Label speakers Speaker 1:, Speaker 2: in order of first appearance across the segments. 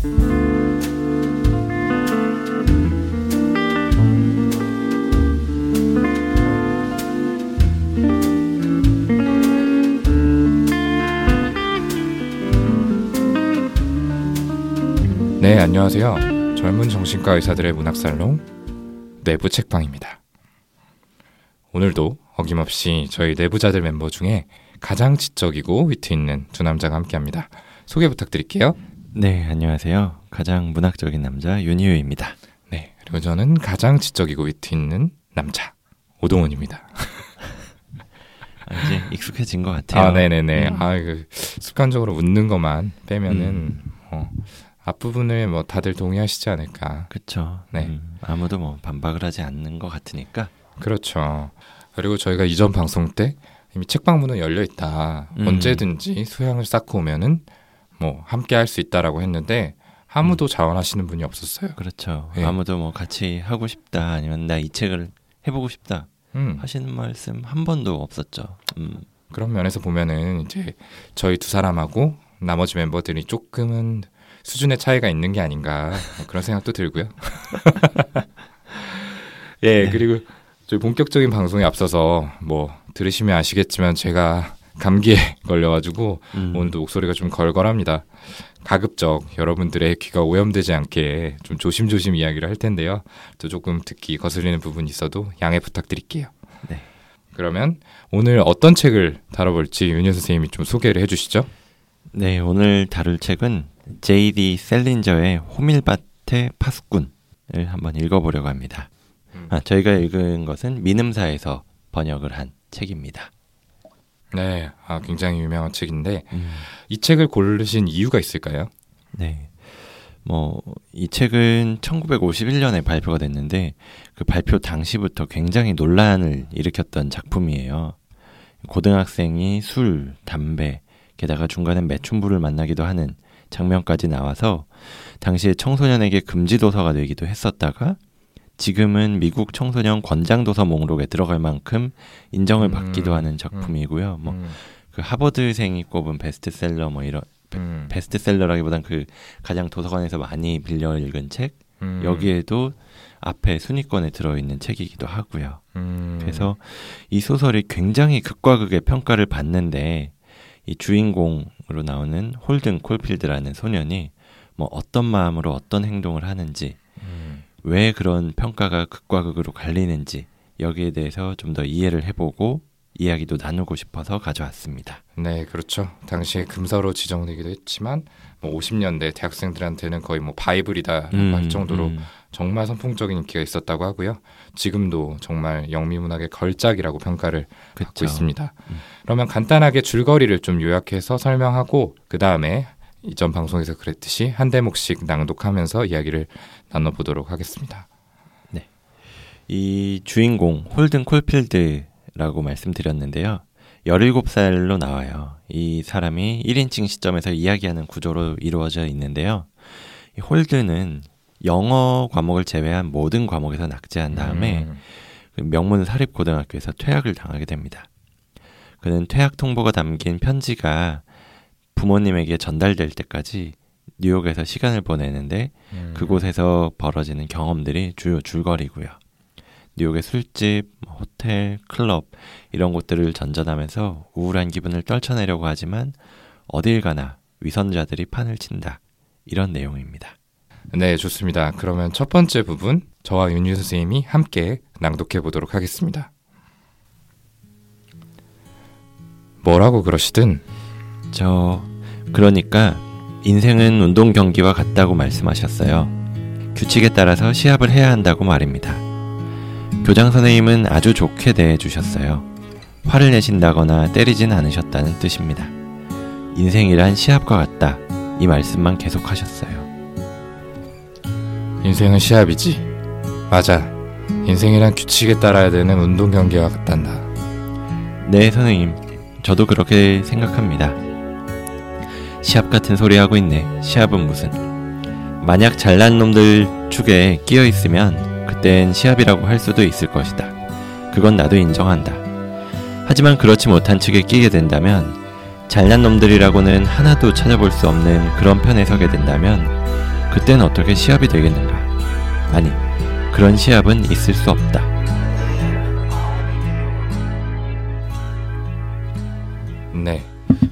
Speaker 1: 네, 안녕하세요. 젊은 정신과 의사들의 문학살롱 내부 책방입니다. 오늘도 어김없이 저희 내부자들 멤버 중에 가장 지적이고 위트 있는 두 남자가 함께합니다. 소개 부탁드릴게요.
Speaker 2: 네, 안녕하세요. 가장 문학적인 남자 윤희우입니다.
Speaker 1: 네, 그리고 저는 가장 지적이고 위트 있는 남자 오동훈입니다.
Speaker 2: 아, 이제 익숙해진 것 같아요.
Speaker 1: 아, 네네네. 음. 아, 그 습관적으로 웃는 것만 빼면은 음. 어, 앞부분을 뭐 다들 동의하시지 않을까.
Speaker 2: 그렇죠. 네. 음, 아무도 뭐 반박을 하지 않는 것 같으니까.
Speaker 1: 그렇죠. 그리고 저희가 이전 방송 때 이미 책방 문은 열려 있다. 음. 언제든지 수양을 쌓고 오면은 뭐 함께 할 수 있다라고 했는데 아무도 음. 자원하시는 분이 없었어요.
Speaker 2: 그렇죠. 네. 아무도 뭐 같이 하고 싶다 아니면 나 이 책을 해보고 싶다 음. 하시는 말씀 한 번도 없었죠. 음.
Speaker 1: 그런 면에서 보면은 이제 저희 두 사람하고 나머지 멤버들이 조금은 수준의 차이가 있는 게 아닌가 그런 생각도 들고요. 예, 네. 그리고 저희 본격적인 방송에 앞서서 뭐 들으시면 아시겠지만 제가 감기에 걸려가지고 음. 오늘도 목소리가 좀 걸걸합니다. 가급적 여러분들의 귀가 오염되지 않게 좀 조심조심 이야기를 할 텐데요. 또 조금 듣기 거슬리는 부분이 있어도 양해 부탁드릴게요. 네. 그러면 오늘 어떤 책을 다뤄볼지 윤현 선생님이 좀 소개를 해주시죠.
Speaker 2: 네, 오늘 다룰 책은 J.D. 셀린저의 호밀밭의 파수꾼을 한번 읽어보려고 합니다. 음. 아, 저희가 읽은 것은 민음사에서 번역을 한 책입니다.
Speaker 1: 네, 아, 굉장히 유명한 책인데 음. 이 책을 고르신 이유가 있을까요?
Speaker 2: 네, 뭐 이 책은 1951년에 발표가 됐는데 그 발표 당시부터 굉장히 논란을 일으켰던 작품이에요. 고등학생이 술, 담배, 게다가 중간에 매춘부를 만나기도 하는 장면까지 나와서 당시에 청소년에게 금지 도서가 되기도 했었다가 지금은 미국 청소년 권장 도서 목록에 들어갈 만큼 인정을 음, 받기도 하는 음. 작품이고요. 뭐그 음. 하버드생이 꼽은 베스트셀러 뭐 이런 음. 베스트셀러라기보단 그 가장 도서관에서 많이 빌려 읽은 책 음. 여기에도 앞에 순위권에 들어있는 책이기도 하고요. 음. 그래서 이 소설이 굉장히 극과 극의 평가를 받는데 이 주인공으로 나오는 홀든 콜필드라는 소년이 뭐 어떤 마음으로 어떤 행동을 하는지 음. 왜 그런 평가가 극과 극으로 갈리는지 여기에 대해서 좀 더 이해를 해보고 이야기도 나누고 싶어서 가져왔습니다.
Speaker 1: 네, 그렇죠. 당시에 금서로 지정되기도 했지만 뭐 50년대 대학생들한테는 거의 뭐 바이블이다 음, 할 정도로 음. 정말 선풍적인 인기가 있었다고 하고요. 지금도 정말 영미문학의 걸작이라고 평가를 그쵸. 받고 있습니다. 음. 그러면 간단하게 줄거리를 좀 요약해서 설명하고 그 다음에 이전 방송에서 그랬듯이 한 대목씩 낭독하면서 이야기를 나눠보도록 하겠습니다.
Speaker 2: 네, 이 주인공 홀든 콜필드라고 말씀드렸는데요. 17살로 나와요. 이 사람이 1인칭 시점에서 이야기하는 구조로 이루어져 있는데요. 이 홀드는 영어 과목을 제외한 모든 과목에서 낙제한 다음에 음. 그 명문 사립고등학교에서 퇴학을 당하게 됩니다. 그는 퇴학 통보가 담긴 편지가 부모님에게 전달될 때까지 뉴욕에서 시간을 보내는데 음. 그곳에서 벌어지는 경험들이 주요 줄거리고요. 뉴욕의 술집, 뭐 호텔, 클럽 이런 곳들을 전전하면서 우울한 기분을 떨쳐내려고 하지만 어딜 가나 위선자들이 판을 친다. 이런 내용입니다.
Speaker 1: 네, 좋습니다. 그러면 첫 번째 부분 저와 윤유 선생님이 함께 낭독해 보도록 하겠습니다. 뭐라고 그러시든
Speaker 2: 저 그러니까 인생은 운동 경기와 같다고 말씀하셨어요. 규칙에 따라서 시합을 해야 한다고 말입니다. 교장 선생님은 아주 좋게 대해 주셨어요. 화를 내신다거나 때리진 않으셨다는 뜻입니다. 인생이란 시합과 같다. 이 말씀만 계속하셨어요.
Speaker 1: 인생은 시합이지. 맞아. 인생이란 규칙에 따라야 되는 운동 경기와 같단다.
Speaker 2: 네, 선생님. 저도 그렇게 생각합니다. 시합 같은 소리 하고 있네. 시합은 무슨. 만약 잘난 놈들 축에 끼어 있으면 그땐 시합이라고 할 수도 있을 것이다. 그건 나도 인정한다. 하지만 그렇지 못한 측에 끼게 된다면 잘난 놈들이라고는 하나도 찾아볼 수 없는 그런 편에 서게 된다면 그때는 어떻게 시합이 되겠는가? 아니, 그런 시합은 있을 수 없다.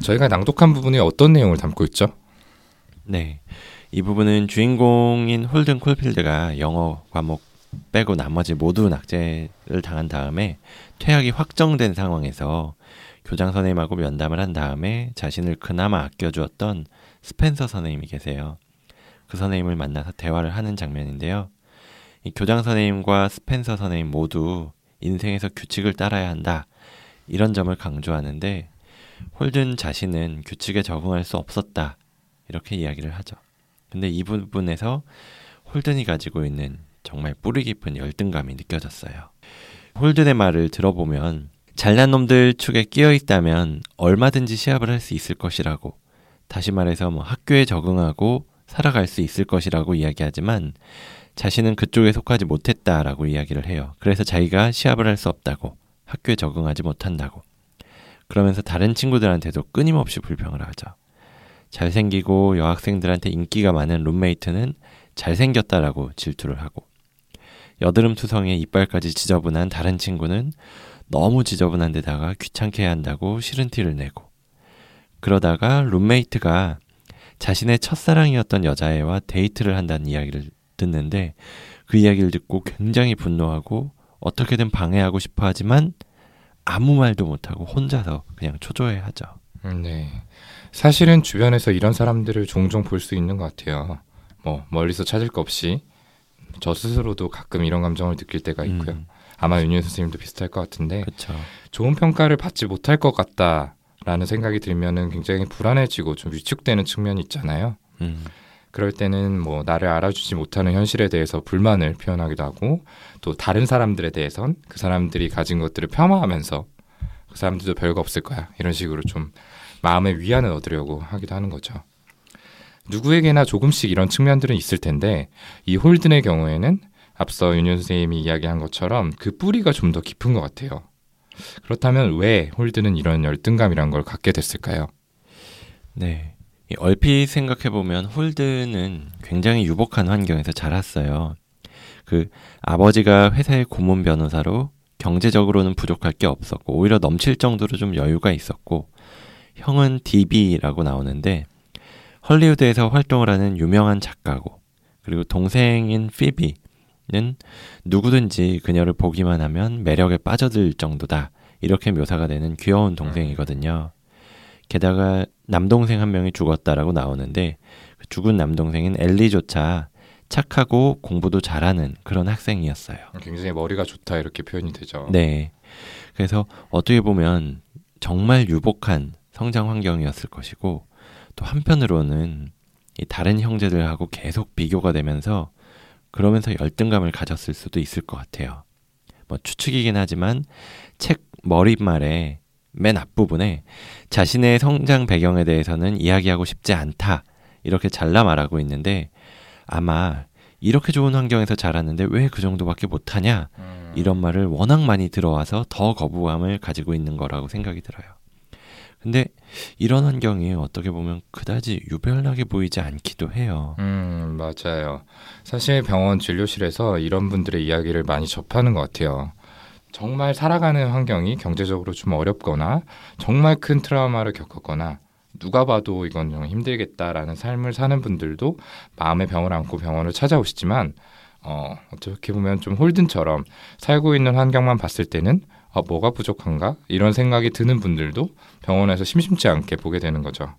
Speaker 1: 저희가 낭독한 부분이 어떤 내용을 담고 있죠?
Speaker 2: 네. 이 부분은 주인공인 홀든 콜필드가 영어 과목 빼고 나머지 모두 낙제를 당한 다음에 퇴학이 확정된 상황에서 교장 선생님하고 면담을 한 다음에 자신을 그나마 아껴주었던 스펜서 선생님이 계세요. 그 선생님을 만나서 대화를 하는 장면인데요. 이 교장 선생님과 스펜서 선생님 모두 인생에서 규칙을 따라야 한다. 이런 점을 강조하는데 홀든 자신은 규칙에 적응할 수 없었다. 이렇게 이야기를 하죠. 근데 이 부분에서 홀든이 가지고 있는 정말 뿌리 깊은 열등감이 느껴졌어요. 홀든의 말을 들어보면 잘난 놈들 축에 끼어 있다면 얼마든지 시합을 할 수 있을 것이라고 다시 말해서 뭐 학교에 적응하고 살아갈 수 있을 것이라고 이야기하지만 자신은 그쪽에 속하지 못했다라고 이야기를 해요. 그래서 자기가 시합을 할 수 없다고 학교에 적응하지 못한다고 그러면서 다른 친구들한테도 끊임없이 불평을 하죠. 잘생기고 여학생들한테 인기가 많은 룸메이트는 잘생겼다라고 질투를 하고 여드름 투성에 이빨까지 지저분한 다른 친구는 너무 지저분한 데다가 귀찮게 해야 한다고 싫은 티를 내고 그러다가 룸메이트가 자신의 첫사랑이었던 여자애와 데이트를 한다는 이야기를 듣는데 그 이야기를 듣고 굉장히 분노하고 어떻게든 방해하고 싶어 하지만 아무 말도 못하고 혼자서 그냥 초조해 하죠.
Speaker 1: 음, 네. 사실은 주변에서 이런 사람들을 종종 볼 수 있는 것 같아요. 뭐 멀리서 찾을 거 없이 저 스스로도 가끔 이런 감정을 느낄 때가 있고요. 음. 아마 윤희 선생님도 비슷할 것 같은데
Speaker 2: 그쵸.
Speaker 1: 좋은 평가를 받지 못할 것 같다라는 생각이 들면은 굉장히 불안해지고 좀 위축되는 측면이 있잖아요.
Speaker 2: 음.
Speaker 1: 그럴 때는 뭐 나를 알아주지 못하는 현실에 대해서 불만을 표현하기도 하고 또 다른 사람들에 대해선 그 사람들이 가진 것들을 폄하하면서 그 사람들도 별거 없을 거야 이런 식으로 좀 마음의 위안을 얻으려고 하기도 하는 거죠. 누구에게나 조금씩 이런 측면들은 있을 텐데 이 홀든의 경우에는 앞서 윤현 선생님이 이야기한 것처럼 그 뿌리가 좀 더 깊은 것 같아요. 그렇다면 왜 홀드는 이런 열등감이란 걸 갖게 됐을까요?
Speaker 2: 네. 얼핏 생각해 보면 홀드는 굉장히 유복한 환경에서 자랐어요. 그 아버지가 회사의 고문 변호사로 경제적으로는 부족할 게 없었고 오히려 넘칠 정도로 좀 여유가 있었고 형은 DB라고 나오는데 헐리우드에서 활동을 하는 유명한 작가고 그리고 동생인 피비는 누구든지 그녀를 보기만 하면 매력에 빠져들 정도다 이렇게 묘사가 되는 귀여운 동생이거든요. 게다가 남동생 한 명이 죽었다라고 나오는데 그 죽은 남동생인 엘리조차 착하고 공부도 잘하는 그런 학생이었어요.
Speaker 1: 굉장히 머리가 좋다 이렇게 표현이 되죠.
Speaker 2: 네. 그래서 어떻게 보면 정말 유복한 성장 환경이었을 것이고 또 한편으로는 이 다른 형제들하고 계속 비교가 되면서 그러면서 열등감을 가졌을 수도 있을 것 같아요. 뭐 추측이긴 하지만 책 머릿말에 맨 앞부분에 자신의 성장 배경에 대해서는 이야기하고 싶지 않다. 이렇게 잘라 말하고 있는데 아마 이렇게 좋은 환경에서 자랐는데 왜 그 정도밖에 못하냐? 음. 이런 말을 워낙 많이 들어와서 더 거부감을 가지고 있는 거라고 생각이 들어요. 근데 이런 환경이 어떻게 보면 그다지 유별나게 보이지 않기도 해요.
Speaker 1: 음, 맞아요. 사실 병원 진료실에서 이런 분들의 이야기를 많이 접하는 것 같아요. 정말 살아가는 환경이 경제적으로 좀 어렵거나 정말 큰 트라우마를 겪었거나 누가 봐도 이건 좀 힘들겠다라는 삶을 사는 분들도 마음의 병을 안고 병원을 찾아오시지만 어, 어떻게 보면 좀 홀든처럼 살고 있는 환경만 봤을 때는 아, 뭐가 부족한가? 이런 생각이 드는 분들도 병원에서 심심치 않게 보게 되는 거죠.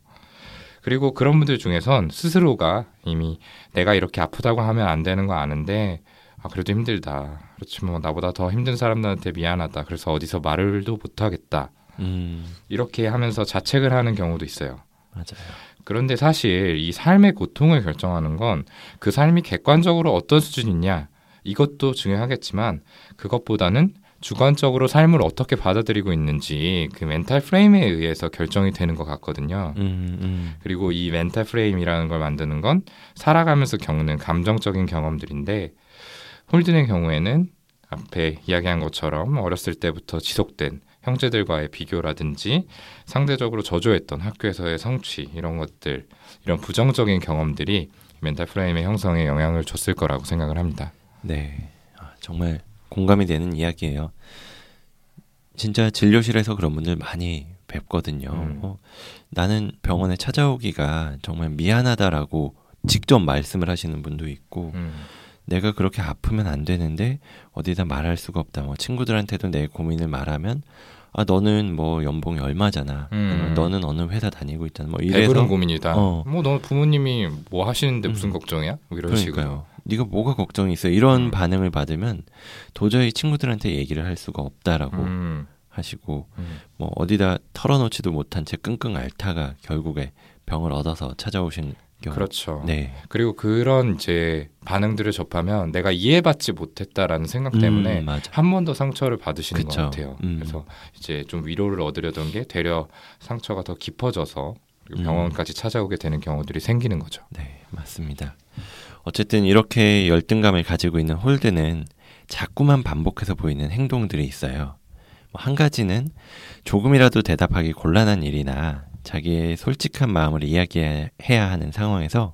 Speaker 1: 그리고 그런 분들 중에선 스스로가 이미 내가 이렇게 아프다고 하면 안 되는 거 아는데 아, 그래도 힘들다. 그렇지 뭐 나보다 더 힘든 사람들한테 미안하다. 그래서 어디서 말을도 못 하겠다.
Speaker 2: 음.
Speaker 1: 이렇게 하면서 자책을 하는 경우도 있어요.
Speaker 2: 맞아요.
Speaker 1: 그런데 사실 이 삶의 고통을 결정하는 건 그 삶이 객관적으로 어떤 수준이냐 이것도 중요하겠지만 그것보다는 주관적으로 삶을 어떻게 받아들이고 있는지 그 멘탈 프레임에 의해서 결정이 되는 것 같거든요.
Speaker 2: 음, 음.
Speaker 1: 그리고 이 멘탈 프레임이라는 걸 만드는 건 살아가면서 겪는 감정적인 경험들인데 홀든의 경우에는 앞에 이야기한 것처럼 어렸을 때부터 지속된 형제들과의 비교라든지 상대적으로 저조했던 학교에서의 성취 이런 것들 이런 부정적인 경험들이 멘탈 프레임의 형성에 영향을 줬을 거라고 생각을 합니다.
Speaker 2: 네, 아, 정말 공감이 되는 이야기예요. 진짜 진료실에서 그런 분들 많이 뵙거든요. 음. 어, 나는 병원에 찾아오기가 정말 미안하다라고 직접 말씀을 하시는 분도 있고, 음. 내가 그렇게 아프면 안 되는데 어디다 말할 수가 없다. 뭐 친구들한테도 내 고민을 말하면 아 너는 뭐 연봉이 얼마잖아. 음. 너는 어느 회사 다니고 있잖아. 뭐
Speaker 1: 이래서 배부른 고민이다. 어. 뭐너 부모님이 뭐 하시는데 무슨 음. 걱정이야? 뭐 이런
Speaker 2: 그러니까요. 식으로. 네가 뭐가 걱정이 있어? 이런 음. 반응을 받으면 도저히 친구들한테 얘기를 할 수가 없다라고 음. 하시고 음. 뭐 어디다 털어놓지도 못한 채 끙끙 앓다가 결국에 병을 얻어서 찾아오신 경우.
Speaker 1: 그렇죠. 네. 그리고 그런 이제 반응들을 접하면 내가 이해받지 못했다라는 생각 음, 때문에 음, 한번 더 상처를 받으시는 그쵸. 것 같아요. 음. 그래서 이제 좀 위로를 얻으려던 게 되려 상처가 더 깊어져서 음. 병원까지 찾아오게 되는 경우들이 생기는 거죠.
Speaker 2: 네, 맞습니다. 어쨌든 이렇게 열등감을 가지고 있는 홀드는 자꾸만 반복해서 보이는 행동들이 있어요. 뭐한 가지는 조금이라도 대답하기 곤란한 일이나 자기의 솔직한 마음을 이야기해야 하는 상황에서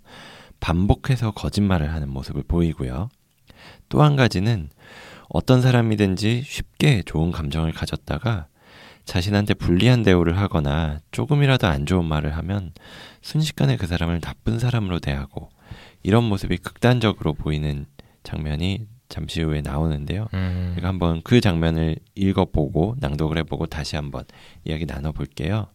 Speaker 2: 반복해서 거짓말을 하는 모습을 보이고요. 또 한 가지는 어떤 사람이든지 쉽게 좋은 감정을 가졌다가 자신한테 불리한 대우를 하거나 조금이라도 안 좋은 말을 하면 순식간에 그 사람을 나쁜 사람으로 대하고 이런 모습이 극단적으로 보이는 장면이 잠시 후에 나오는데요. 음. 제가 한번 그 장면을 읽어보고 낭독을 해보고 다시 한번 이야기 나눠볼게요.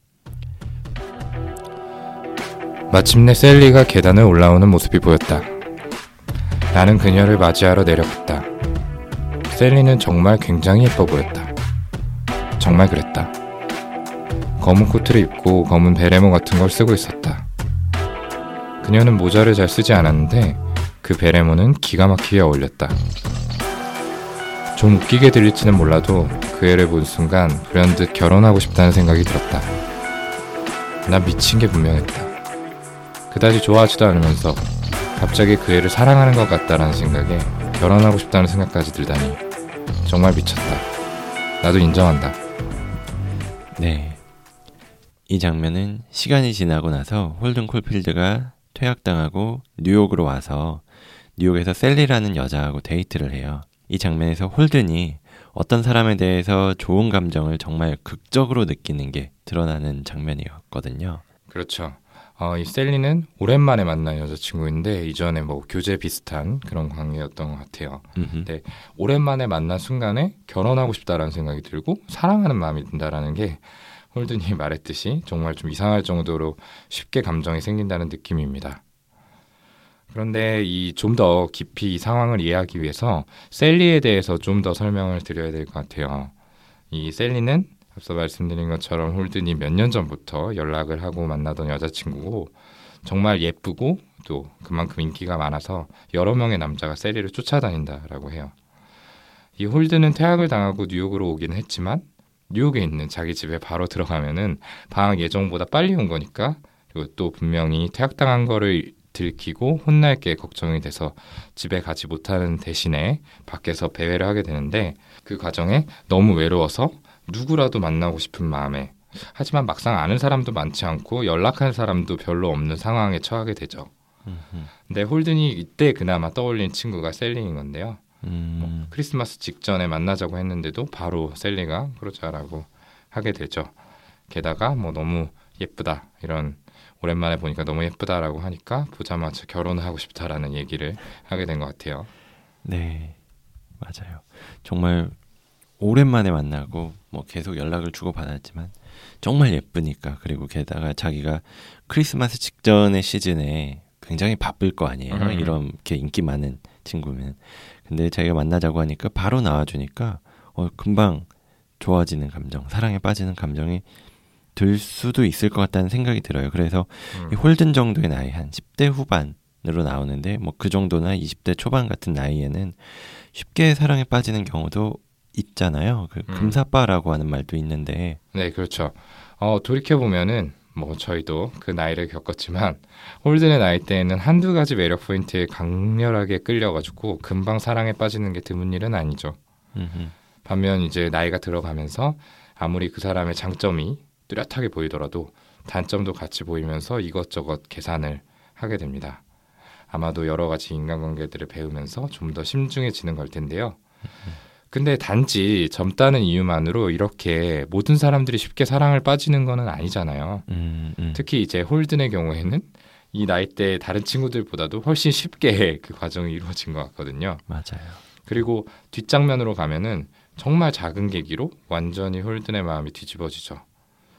Speaker 1: 마침내 셀리가 계단을 올라오는 모습이 보였다. 나는 그녀를 맞이하러 내려갔다. 셀리는 정말 굉장히 예뻐 보였다. 정말 그랬다. 검은 코트를 입고 검은 베레모 같은 걸 쓰고 있었다. 그녀는 모자를 잘 쓰지 않았는데 그 베레모는 기가 막히게 어울렸다. 좀 웃기게 들릴지는 몰라도 그 애를 본 순간 불현듯 결혼하고 싶다는 생각이 들었다. 난 미친 게 분명했다. 그다지 좋아하지도 않으면서 갑자기 그 애를 사랑하는 것 같다라는 생각에 결혼하고 싶다는 생각까지 들다니 정말 미쳤다. 나도 인정한다.
Speaker 2: 네. 이 장면은 시간이 지나고 나서 홀든 콜필드가 퇴학당하고 뉴욕으로 와서 뉴욕에서 셀리라는 여자하고 데이트를 해요. 이 장면에서 홀든이 어떤 사람에 대해서 좋은 감정을 정말 극적으로 느끼는 게 드러나는 장면이었거든요.
Speaker 1: 그렇죠. 어, 이 셀리는 오랜만에 만난 여자친구인데 이전에 뭐 교제 비슷한 그런 관계였던 것 같아요. 근데 오랜만에 만난 순간에 결혼하고 싶다라는 생각이 들고 사랑하는 마음이 든다라는 게 홀든이 말했듯이 정말 좀 이상할 정도로 쉽게 감정이 생긴다는 느낌입니다. 그런데 이 좀 더 깊이 이 상황을 이해하기 위해서 셀리에 대해서 좀 더 설명을 드려야 될 것 같아요. 이 셀리는 앞서 말씀드린 것처럼 홀든이 몇 년 전부터 연락을 하고 만나던 여자친구고 정말 예쁘고 또 그만큼 인기가 많아서 여러 명의 남자가 셀리를 쫓아다닌다라고 해요. 이 홀든은 퇴학을 당하고 뉴욕으로 오긴 했지만 뉴욕에 있는 자기 집에 바로 들어가면은 방학 예정보다 빨리 온 거니까 그리고 또 분명히 퇴학당한 거를 들키고 혼날 게 걱정이 돼서 집에 가지 못하는 대신에 밖에서 배회를 하게 되는데 그 과정에 너무 외로워서 누구라도 만나고 싶은 마음에 하지만 막상 아는 사람도 많지 않고 연락할 사람도 별로 없는 상황에 처하게 되죠. 근데 홀든이 이때 그나마 떠올린 친구가 셀링인 건데요. 음. 뭐 크리스마스 직전에 만나자고 했는데도 바로 셀리가 그러자라고 하게 되죠. 게다가 뭐 너무 예쁘다 이런 오랜만에 보니까 너무 예쁘다라고 하니까 보자마자 결혼을 하고 싶다라는 얘기를 하게 된 것 같아요.
Speaker 2: 네, 맞아요. 정말 오랜만에 만나고 뭐 계속 연락을 주고 받았지만 정말 예쁘니까 그리고 게다가 자기가 크리스마스 직전의 시즌에 굉장히 바쁠 거 아니에요. 음. 이렇게 인기 많은 친구면. 근데 자기가 만나자고 하니까 바로 나와주니까 어, 금방 좋아지는 감정, 사랑에 빠지는 감정이 들 수도 있을 것 같다는 생각이 들어요. 그래서 음. 이 홀든 정도의 나이 한 10대 후반으로 나오는데 뭐 그 정도나 20대 초반 같은 나이에는 쉽게 사랑에 빠지는 경우도 있잖아요. 그 음. 금사빠라고 하는 말도 있는데.
Speaker 1: 네, 그렇죠. 어, 돌이켜 보면은 뭐 저희도 그 나이를 겪었지만 홀든의 나이 때에는 한두 가지 매력 포인트에 강렬하게 끌려가지고 금방 사랑에 빠지는 게 드문 일은 아니죠. 음흠. 반면 이제 나이가 들어가면서 아무리 그 사람의 장점이 뚜렷하게 보이더라도 단점도 같이 보이면서 이것저것 계산을 하게 됩니다. 아마도 여러 가지 인간관계들을 배우면서 좀 더 심중해지는 걸 텐데요. 근데 단지 젊다는 이유만으로 이렇게 모든 사람들이 쉽게 사랑을 빠지는 거는 아니잖아요. 음, 음. 특히 이제 홀든의 경우에는 이 나이 대 다른 친구들보다도 훨씬 쉽게 그 과정이 이루어진 것 같거든요.
Speaker 2: 맞아요.
Speaker 1: 그리고 뒷장면으로 가면은 정말 작은 계기로 완전히 홀든의 마음이 뒤집어지죠.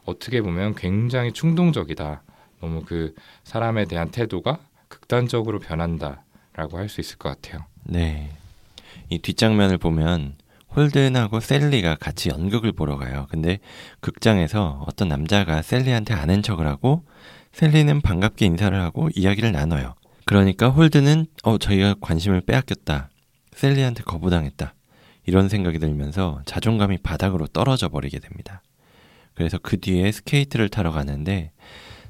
Speaker 1: 어떻게 보면 굉장히 충동적이다. 너무 그 사람에 대한 태도가 극단적으로 변한다라고 할 수 있을 것 같아요.
Speaker 2: 네. 이 뒷장면을 보면 홀든하고 셀리가 같이 연극을 보러 가요. 근데 극장에서 어떤 남자가 셀리한테 아는 척을 하고 셀리는 반갑게 인사를 하고 이야기를 나눠요. 그러니까 홀든은 어 저희가 관심을 빼앗겼다. 셀리한테 거부당했다. 이런 생각이 들면서 자존감이 바닥으로 떨어져 버리게 됩니다. 그래서 그 뒤에 스케이트를 타러 가는데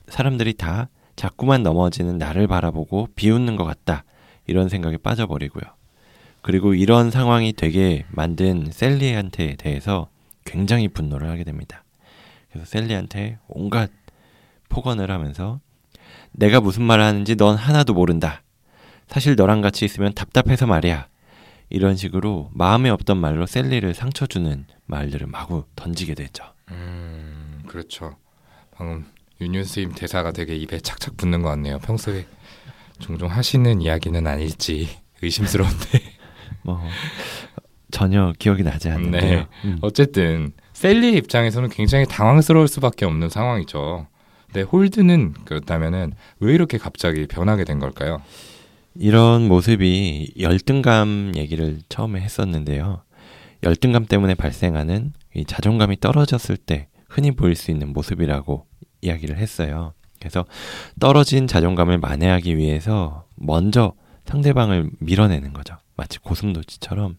Speaker 2: 사람들이 다 자꾸만 넘어지는 나를 바라보고 비웃는 것 같다. 이런 생각에 빠져버리고요. 그리고 이런 상황이 되게 만든 셀리한테 대해서 굉장히 분노를 하게 됩니다. 그래서 셀리한테 온갖 폭언을 하면서 내가 무슨 말을 하는지 넌 하나도 모른다. 사실 너랑 같이 있으면 답답해서 말이야. 이런 식으로 마음에 없던 말로 셀리를 상처 주는 말들을 마구 던지게 되죠.
Speaker 1: 음, 그렇죠. 방금 윤윤 스님 대사가 되게 입에 착착 붙는 것 같네요. 평소에 종종 하시는 이야기는 아닐지 의심스러운데.
Speaker 2: 뭐 전혀 기억이 나지 않는데. 네.
Speaker 1: 음. 어쨌든 셀리 입장에서는 굉장히 당황스러울 수밖에 없는 상황이죠. 네, 홀드는 그렇다면은 왜 이렇게 갑자기 변하게 된 걸까요?
Speaker 2: 이런 모습이 열등감 얘기를 처음에 했었는데요. 열등감 때문에 발생하는 이 자존감이 떨어졌을 때 흔히 보일 수 있는 모습이라고 이야기를 했어요. 그래서 떨어진 자존감을 만회하기 위해서 먼저 상대방을 밀어내는 거죠. 마치 고슴도치처럼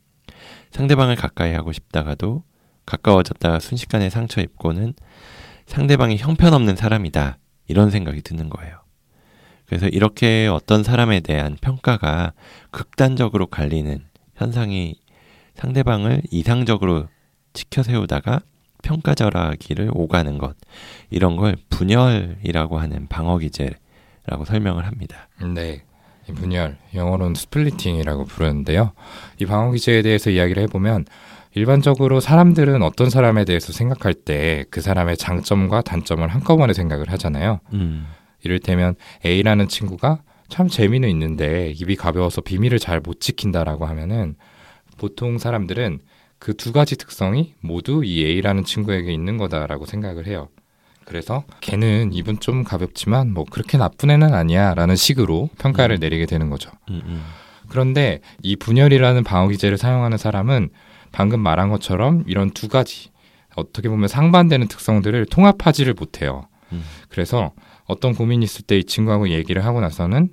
Speaker 2: 상대방을 가까이 하고 싶다가도 가까워졌다가 순식간에 상처 입고는 상대방이 형편없는 사람이다. 이런 생각이 드는 거예요. 그래서 이렇게 어떤 사람에 대한 평가가 극단적으로 갈리는 현상이 상대방을 이상적으로 치켜 세우다가 평가절하기를 오가는 것 이런 걸 분열이라고 하는 방어 기제라고 설명을 합니다.
Speaker 1: 네. 분열 영어로는 스플리팅이라고 부르는데요. 이 방어 기제에 대해서 이야기를 해보면 일반적으로 사람들은 어떤 사람에 대해서 생각할 때 그 사람의 장점과 단점을 한꺼번에 생각을 하잖아요. 음. 이를테면 A라는 친구가 참 재미는 있는데 입이 가벼워서 비밀을 잘 못 지킨다라고 하면은 보통 사람들은 그 두 가지 특성이 모두 이 A라는 친구에게 있는 거다라고 생각을 해요. 그래서 걔는 입은 좀 가볍지만 뭐 그렇게 나쁜 애는 아니야라는 식으로 평가를 음. 내리게 되는 거죠. 음, 음. 그런데 이 분열이라는 방어 기제를 사용하는 사람은 방금 말한 것처럼 이런 두 가지 어떻게 보면 상반되는 특성들을 통합하지를 못해요. 음. 그래서 어떤 고민이 있을 때 이 친구하고 얘기를 하고 나서는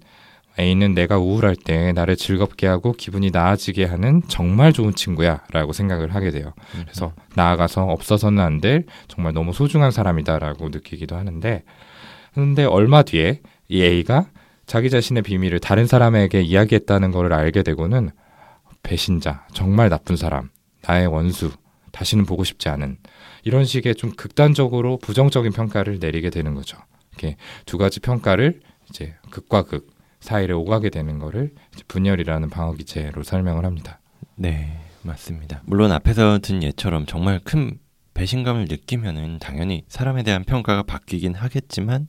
Speaker 1: A는 내가 우울할 때 나를 즐겁게 하고 기분이 나아지게 하는 정말 좋은 친구야 라고 생각을 하게 돼요. 음. 그래서 나아가서 없어서는 안 될 정말 너무 소중한 사람이다 라고 느끼기도 하는데, 근데 얼마 뒤에 이 A가 자기 자신의 비밀을 다른 사람에게 이야기했다는 것을 알게 되고는 배신자, 정말 나쁜 사람, 나의 원수, 다시는 보고 싶지 않은 이런 식의 좀 극단적으로 부정적인 평가를 내리게 되는 거죠. 이렇게 두 가지 평가를 이제 극과 극 사이를 오가게 되는 거를 분열이라는 방어 기체로 설명을 합니다.
Speaker 2: 네, 맞습니다. 물론 앞에서 든 예처럼 정말 큰 배신감을 느끼면은 당연히 사람에 대한 평가가 바뀌긴 하겠지만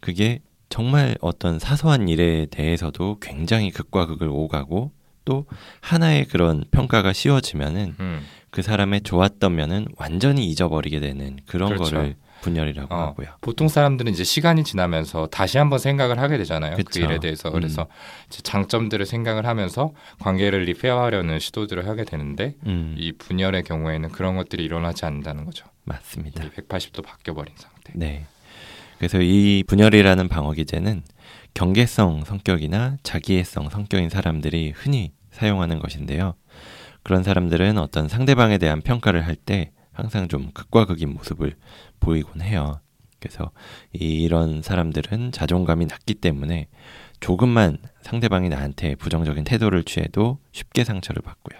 Speaker 2: 그게 정말 어떤 사소한 일에 대해서도 굉장히 극과 극을 오가고 또 하나의 그런 평가가 씌워지면은 음. 그 사람의 좋았던 면은 완전히 잊어버리게 되는 그런 그렇죠. 거를 분열이라고 어, 하고요.
Speaker 1: 보통 사람들은 이제 시간이 지나면서 다시 한번 생각을 하게 되잖아요. 그쵸. 그 일에 대해서. 그래서 음. 장점들을 생각을 하면서 관계를 리페어하려는 시도들을 하게 되는데 음. 이 분열의 경우에는 그런 것들이 일어나지 않는다는 거죠.
Speaker 2: 맞습니다.
Speaker 1: 180도 바뀌어 버린 상태.
Speaker 2: 네. 그래서 이 분열이라는 방어 기제는 경계성 성격이나 자기애성 성격인 사람들이 흔히 사용하는 것인데요. 그런 사람들은 어떤 상대방에 대한 평가를 할 때 항상 좀 극과 극인 모습을 보이곤 해요. 그래서 이런 사람들은 자존감이 낮기 때문에 조금만 상대방이 나한테 부정적인 태도를 취해도 쉽게 상처를 받고요.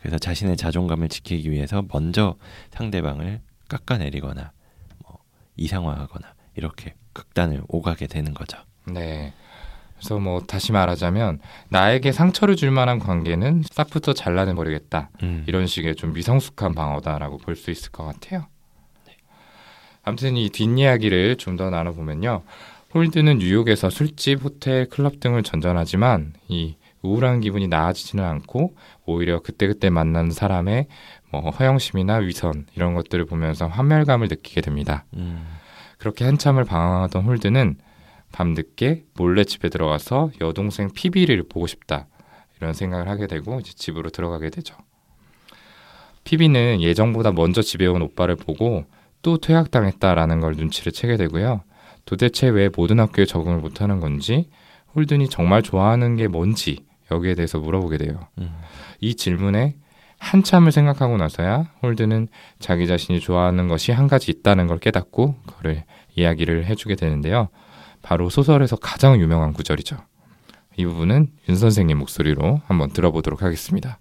Speaker 2: 그래서 자신의 자존감을 지키기 위해서 먼저 상대방을 깎아내리거나 뭐 이상화하거나 이렇게 극단을 오가게 되는 거죠.
Speaker 1: 네. 그래서 뭐 다시 말하자면 나에게 상처를 줄 만한 관계는 싹부터 잘라내 버리겠다. 음. 이런 식의 좀 미성숙한 방어다라고 볼 수 있을 것 같아요. 네. 아무튼 이 뒷이야기를 좀 더 나눠보면요. 홀드는 뉴욕에서 술집, 호텔, 클럽 등을 전전하지만 이 우울한 기분이 나아지지는 않고 오히려 그때그때 만난 사람의 뭐 허영심이나 위선 이런 것들을 보면서 환멸감을 느끼게 됩니다. 음. 그렇게 한참을 방황하던 홀드는 밤늦게 몰래 집에 들어가서 여동생 피비를 보고 싶다 이런 생각을 하게 되고 이제 집으로 들어가게 되죠. 피비는 예정보다 먼저 집에 온 오빠를 보고 또 퇴학당했다라는 걸 눈치를 채게 되고요. 도대체 왜 모든 학교에 적응을 못하는 건지 홀든이 정말 좋아하는 게 뭔지 여기에 대해서 물어보게 돼요. 음. 이 질문에 한참을 생각하고 나서야 홀드는 자기 자신이 좋아하는 것이 한 가지 있다는 걸 깨닫고 그를 이야기를 해주게 되는데요. 바로 소설에서 가장 유명한 구절이죠. 이 부분은 윤 선생님 목소리로 한번 들어보도록 하겠습니다.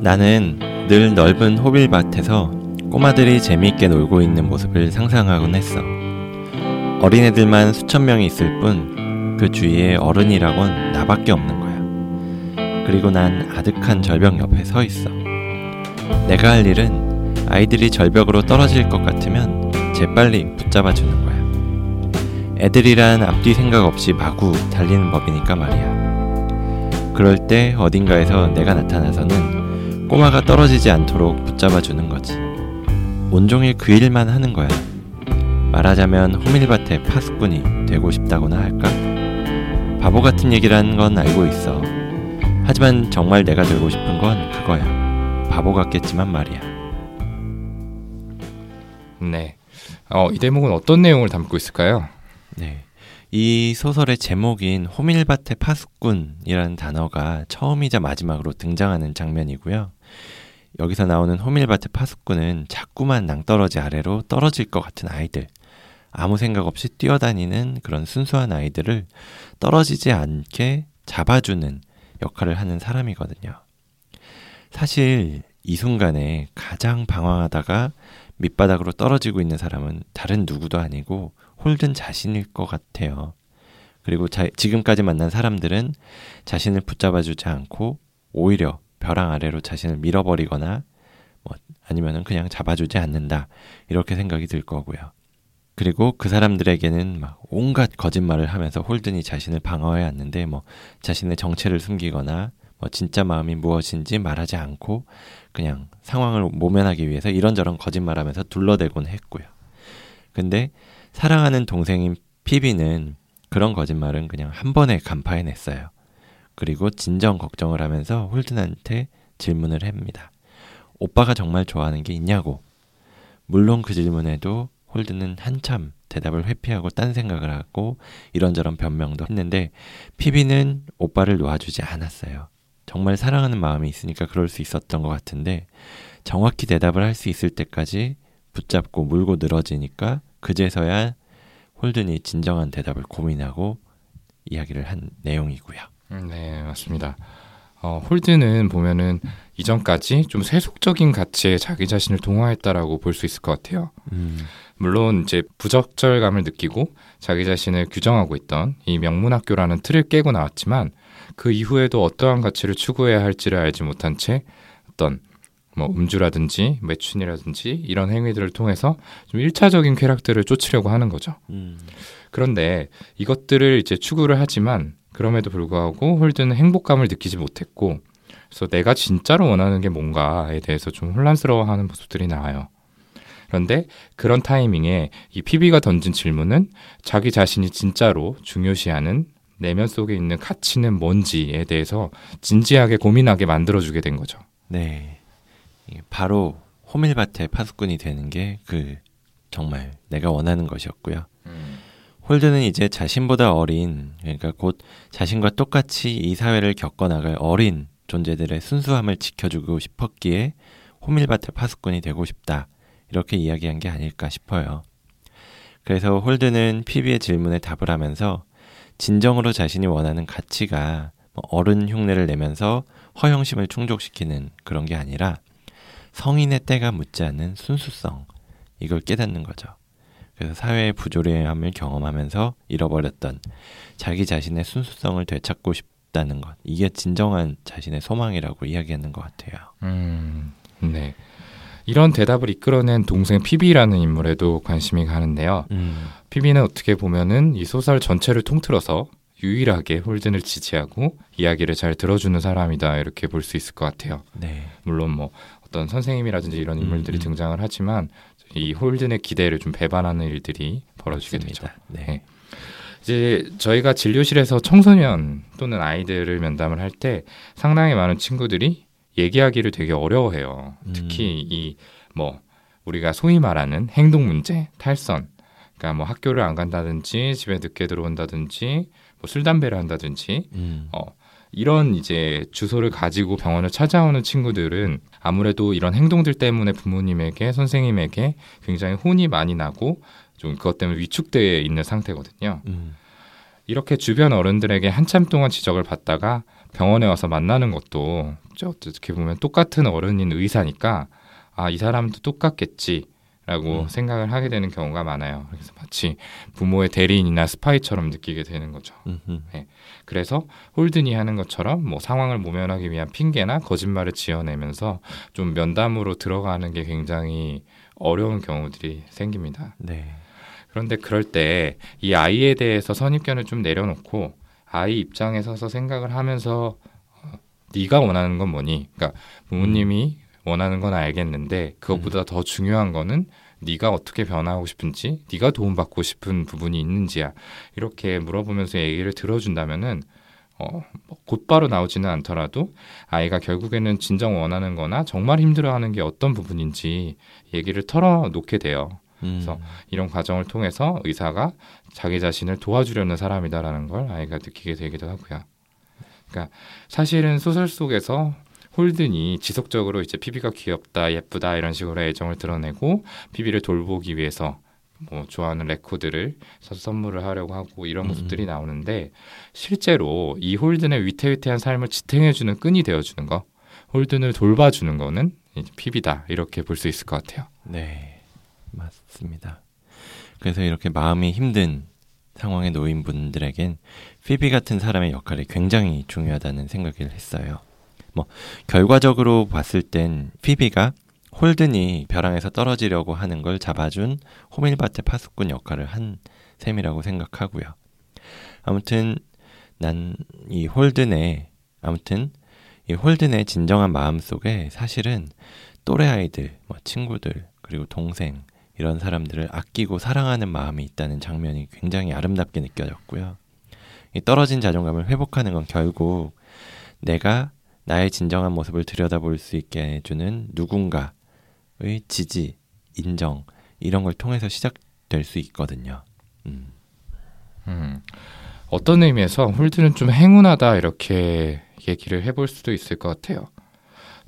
Speaker 2: 나는 늘 넓은 호빌밭에서 꼬마들이 재미있게 놀고 있는 모습을 상상하곤 했어. 어린애들만 수천 명이 있을 뿐 그 주위에 어른이라곤 나밖에 없는 거야. 그리고 난 아득한 절벽 옆에 서 있어. 내가 할 일은 아이들이 절벽으로 떨어질 것 같으면 재빨리 붙잡아 주는 거야. 애들이란 앞뒤 생각 없이 마구 달리는 법이니까 말이야. 그럴 때 어딘가에서 내가 나타나서는 꼬마가 떨어지지 않도록 붙잡아 주는 거지. 온종일 그 일만 하는 거야. 말하자면 호밀밭의 파수꾼이 되고 싶다고나 할까? 바보 같은 얘기라는 건 알고 있어. 하지만 정말 내가 되고 싶은 건 그거야. 바보 같겠지만 말이야.
Speaker 1: 네. 어, 이 대목은 어떤 내용을 담고 있을까요?
Speaker 2: 네. 이 소설의 제목인 호밀밭의 파수꾼이라는 단어가 처음이자 마지막으로 등장하는 장면이고요. 여기서 나오는 호밀밭의 파수꾼은 자꾸만 낭떠러지 아래로 떨어질 것 같은 아이들, 아무 생각 없이 뛰어다니는 그런 순수한 아이들을 떨어지지 않게 잡아주는 역할을 하는 사람이거든요. 사실 이 순간에 가장 방황하다가 밑바닥으로 떨어지고 있는 사람은 다른 누구도 아니고 홀든 자신일 것 같아요. 그리고 자, 지금까지 만난 사람들은 자신을 붙잡아 주지 않고 오히려 벼랑 아래로 자신을 밀어버리거나 뭐 아니면은 그냥 잡아주지 않는다 이렇게 생각이 들 거고요. 그리고 그 사람들에게는 막 온갖 거짓말을 하면서 홀든이 자신을 방어해 왔는데 뭐 자신의 정체를 숨기거나 뭐 진짜 마음이 무엇인지 말하지 않고 그냥 상황을 모면하기 위해서 이런저런 거짓말하면서 둘러대곤 했고요. 근데 사랑하는 동생인 피비는 그런 거짓말은 그냥 한 번에 간파해냈어요. 그리고 진정 걱정을 하면서 홀든한테 질문을 합니다. 오빠가 정말 좋아하는 게 있냐고. 물론 그 질문에도 홀든은 한참 대답을 회피하고 딴 생각을 하고 이런저런 변명도 했는데 피비는 오빠를 놓아주지 않았어요. 정말 사랑하는 마음이 있으니까 그럴 수 있었던 것 같은데 정확히 대답을 할 수 있을 때까지 붙잡고 물고 늘어지니까 그제서야 홀든이 진정한 대답을 고민하고 이야기를 한 내용이고요.
Speaker 1: 음, 네, 맞습니다. 어, 홀든은 보면은 이전까지 좀 세속적인 가치에 자기 자신을 동화했다라고 볼 수 있을 것 같아요. 음. 물론 이제 부적절감을 느끼고 자기 자신을 규정하고 있던 이 명문학교라는 틀을 깨고 나왔지만 그 이후에도 어떠한 가치를 추구해야 할지를 알지 못한 채 어떤 뭐 음주라든지 매춘이라든지 이런 행위들을 통해서 좀 일차적인 쾌락들을 쫓으려고 하는 거죠. 음. 그런데 이것들을 이제 추구를 하지만 그럼에도 불구하고 홀드는 행복감을 느끼지 못했고 그래서 내가 진짜로 원하는 게 뭔가에 대해서 좀 혼란스러워하는 모습들이 나와요. 그런데 그런 타이밍에 이 피비가 던진 질문은 자기 자신이 진짜로 중요시하는 내면 속에 있는 가치는 뭔지에 대해서 진지하게 고민하게 만들어주게 된 거죠.
Speaker 2: 네. 바로 호밀밭의 파수꾼이 되는 게 그 정말 내가 원하는 것이었고요. 음. 홀든은 이제 자신보다 어린, 그러니까 곧 자신과 똑같이 이 사회를 겪어나갈 어린 존재들의 순수함을 지켜주고 싶었기에 호밀밭의 파수꾼이 되고 싶다. 이렇게 이야기한 게 아닐까 싶어요. 그래서 홀든은 피비의 질문에 답을 하면서 진정으로 자신이 원하는 가치가 뭐 어른 흉내를 내면서 허영심을 충족시키는 그런 게 아니라 성인의 때가 묻지 않는 순수성 이걸 깨닫는 거죠. 그래서 사회의 부조리함을 경험하면서 잃어버렸던 자기 자신의 순수성을 되찾고 싶다는 것 이게 진정한 자신의 소망이라고 이야기하는 것 같아요.
Speaker 1: 음, 네. 이런 대답을 이끌어낸 동생 피비라는 인물에도 관심이 가는데요.
Speaker 2: 음,
Speaker 1: 피비는 어떻게 보면은 이 소설 전체를 통틀어서 유일하게 홀든을 지지하고 이야기를 잘 들어주는 사람이다 이렇게 볼 수 있을 것 같아요.
Speaker 2: 네,
Speaker 1: 물론 뭐 어떤 선생님이라든지 이런 인물들이
Speaker 2: 음, 음.
Speaker 1: 등장을 하지만 이 홀든의 기대를 좀 배반하는 일들이 벌어지게 되죠.
Speaker 2: 맞습니다. 네.
Speaker 1: 네. 이제 저희가 진료실에서 청소년 또는 아이들을 면담을 할 때 상당히 많은 친구들이 얘기하기를 되게 어려워해요.
Speaker 2: 음.
Speaker 1: 특히 이 뭐 우리가 소위 말하는 행동 문제, 탈선. 그러니까 뭐 학교를 안 간다든지 집에 늦게 들어온다든지 뭐 술 담배를 한다든지
Speaker 2: 음,
Speaker 1: 어, 이런 이제 주소를 가지고 병원을 찾아오는 친구들은 아무래도 이런 행동들 때문에 부모님에게 선생님에게 굉장히 혼이 많이 나고 좀 그것 때문에 위축되어 있는 상태거든요.
Speaker 2: 음,
Speaker 1: 이렇게 주변 어른들에게 한참 동안 지적을 받다가 병원에 와서 만나는 것도 어떻게 보면 똑같은 어른인 의사니까 아 이 사람도 똑같겠지 라고
Speaker 2: 음.
Speaker 1: 생각을 하게 되는 경우가 많아요. 그래서 마치 부모의 대리인이나 스파이처럼 느끼게 되는 거죠.
Speaker 2: 음, 음.
Speaker 1: 그래서 홀든이 하는 것처럼 뭐 상황을 모면하기 위한 핑계나 거짓말을 지어내면서 좀 면담으로 들어가는 게 굉장히 어려운 경우들이 생깁니다.
Speaker 2: 네,
Speaker 1: 그런데 그럴 때 이 아이에 대해서 선입견을 좀 내려놓고 아이 입장에 서서 생각을 하면서 어, 네가 원하는 건 뭐니? 그러니까 부모님이 원하는 건 알겠는데 그것보다 더 중요한 거는 네가 어떻게 변화하고 싶은지, 네가 도움받고 싶은 부분이 있는지야. 이렇게 물어보면서 얘기를 들어준다면은 어, 뭐 곧바로 나오지는 않더라도 아이가 결국에는 진정 원하는 거나 정말 힘들어하는 게 어떤 부분인지 얘기를 털어놓게 돼요.
Speaker 2: 음,
Speaker 1: 그래서 이런 과정을 통해서 의사가 자기 자신을 도와주려는 사람이다라는 걸 아이가 느끼게 되기도 하고요. 그러니까 사실은 소설 속에서 홀든이 지속적으로 이제 피비가 귀엽다, 예쁘다 이런 식으로 애정을 드러내고 피비를 돌보기 위해서 뭐 좋아하는 레코드를 사서 선물을 하려고 하고 이런
Speaker 2: 음.
Speaker 1: 모습들이 나오는데 실제로 이 홀든의 위태위태한 삶을 지탱해주는 끈이 되어주는 거, 홀든을 돌봐주는 거는 피비다 이렇게 볼 수 있을 것 같아요.
Speaker 2: 네, 맞습니다. 그래서 이렇게 마음이 힘든 상황에 놓인 분들에겐 피비 같은 사람의 역할이 굉장히 중요하다는 생각을 했어요. 뭐 결과적으로 봤을 땐 피비가 홀든이 벼랑에서 떨어지려고 하는 걸 잡아준 호밀밭의 파수꾼 역할을 한 셈이라고 생각하고요. 아무튼 난 이 홀든의 아무튼 이 홀든의 진정한 마음 속에 사실은 또래 아이들, 뭐 친구들, 그리고 동생 이런 사람들을 아끼고 사랑하는 마음이 있다는 장면이 굉장히 아름답게 느껴졌고요. 이 떨어진 자존감을 회복하는 건 결국 내가 나의 진정한 모습을 들여다볼 수 있게 해주는 누군가의 지지, 인정 이런 걸 통해서 시작될 수 있거든요. 음,
Speaker 1: 음, 어떤 의미에서 홀드는 좀 행운하다 이렇게 얘기를 해볼 수도 있을 것 같아요.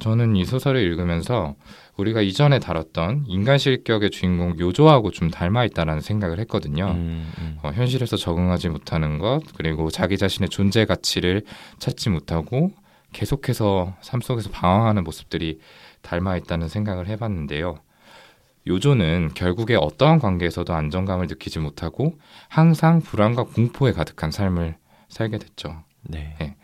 Speaker 1: 저는 이 소설을 읽으면서 우리가 이전에 다뤘던 인간 실격의 주인공 요조하고 좀 닮아 있다라는 생각을 했거든요.
Speaker 2: 음, 음,
Speaker 1: 어, 현실에서 적응하지 못하는 것 그리고 자기 자신의 존재 가치를 찾지 못하고 계속해서 삶 속에서 방황하는 모습들이 닮아 있다는 생각을 해봤는데요. 요조는 결국에 어떠한 관계에서도 안정감을 느끼지 못하고 항상 불안과 공포에 가득한 삶을 살게 됐죠.
Speaker 2: 네,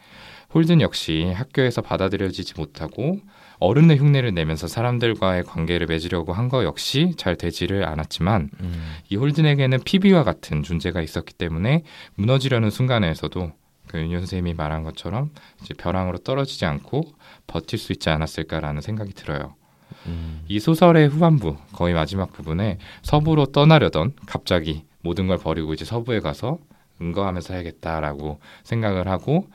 Speaker 1: 홀든 역시 학교에서 받아들여지지 못하고 어른의 흉내를 내면서 사람들과의 관계를 맺으려고 한 거 역시 잘 되지를 않았지만
Speaker 2: 음,
Speaker 1: 이 홀든에게는 피비와 같은 존재가 있었기 때문에 무너지려는 순간에서도 그윤 선생님이 말한 것처럼 이제 벼랑으로 떨어지지 않고 버틸 수 있지 않았을까라는 생각이 들어요.
Speaker 2: 음,
Speaker 1: 이 소설의 후반부 거의 마지막 부분에 서부로 떠나려던 갑자기 모든 걸 버리고 이제 서부에 가서 은거하면서 해야겠다라고 생각을 하고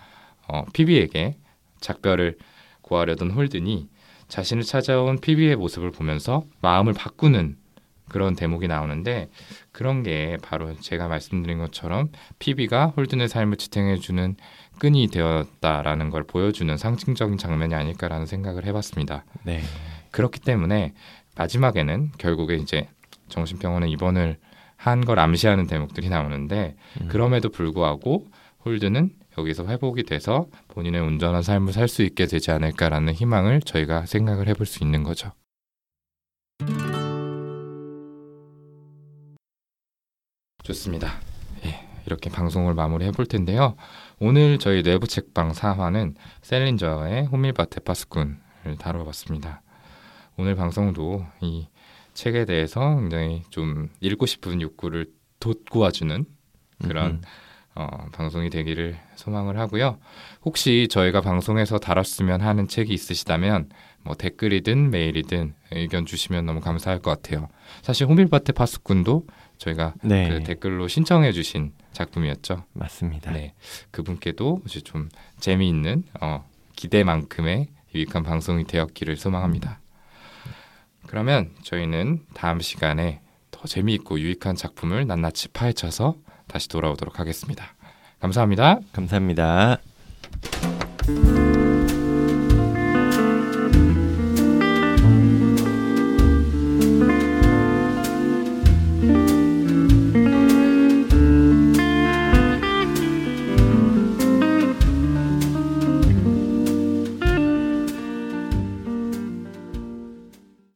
Speaker 1: 어, 피비에게 작별을 구하려던 홀든이 자신을 찾아온 피비의 모습을 보면서 마음을 바꾸는 그런 대목이 나오는데 그런 게 바로 제가 말씀드린 것처럼 피비가 홀든의 삶을 지탱해주는 끈이 되었다라는 걸 보여주는 상징적인 장면이 아닐까라는 생각을 해봤습니다.
Speaker 2: 네,
Speaker 1: 그렇기 때문에 마지막에는 결국에 이제 정신병원에 입원을 한 걸 암시하는 대목들이 나오는데
Speaker 2: 음.
Speaker 1: 그럼에도 불구하고 홀드는 여기서 회복이 돼서 본인의 온전한 삶을 살 수 있게 되지 않을까라는 희망을 저희가 생각을 해볼 수 있는 거죠. 좋습니다. 예, 이렇게 방송을 마무리해 볼 텐데요. 오늘 저희 내부 책방 4화는 셀린저의 호밀바테 파스꾼을 다뤄봤습니다. 오늘 방송도 이 책에 대해서 굉장히 좀 읽고 싶은 욕구를 돋구어주는 그런 어, 방송이 되기를 소망을 하고요. 혹시 저희가 방송에서 다뤘으면 하는 책이 있으시다면 뭐 댓글이든 메일이든 의견 주시면 너무 감사할 것 같아요. 사실 호밀바테 파스꾼도 저희가
Speaker 2: 네.
Speaker 1: 그 댓글로 신청해 주신 작품이었죠.
Speaker 2: 맞습니다.
Speaker 1: 네. 그분께도 이제 좀 재미있는 어, 기대만큼의 유익한 방송이 되었기를 소망합니다. 그러면 저희는 다음 시간에 더 재미있고 유익한 작품을 낱낱이 파헤쳐서 다시 돌아오도록 하겠습니다. 감사합니다.
Speaker 2: 감사합니다.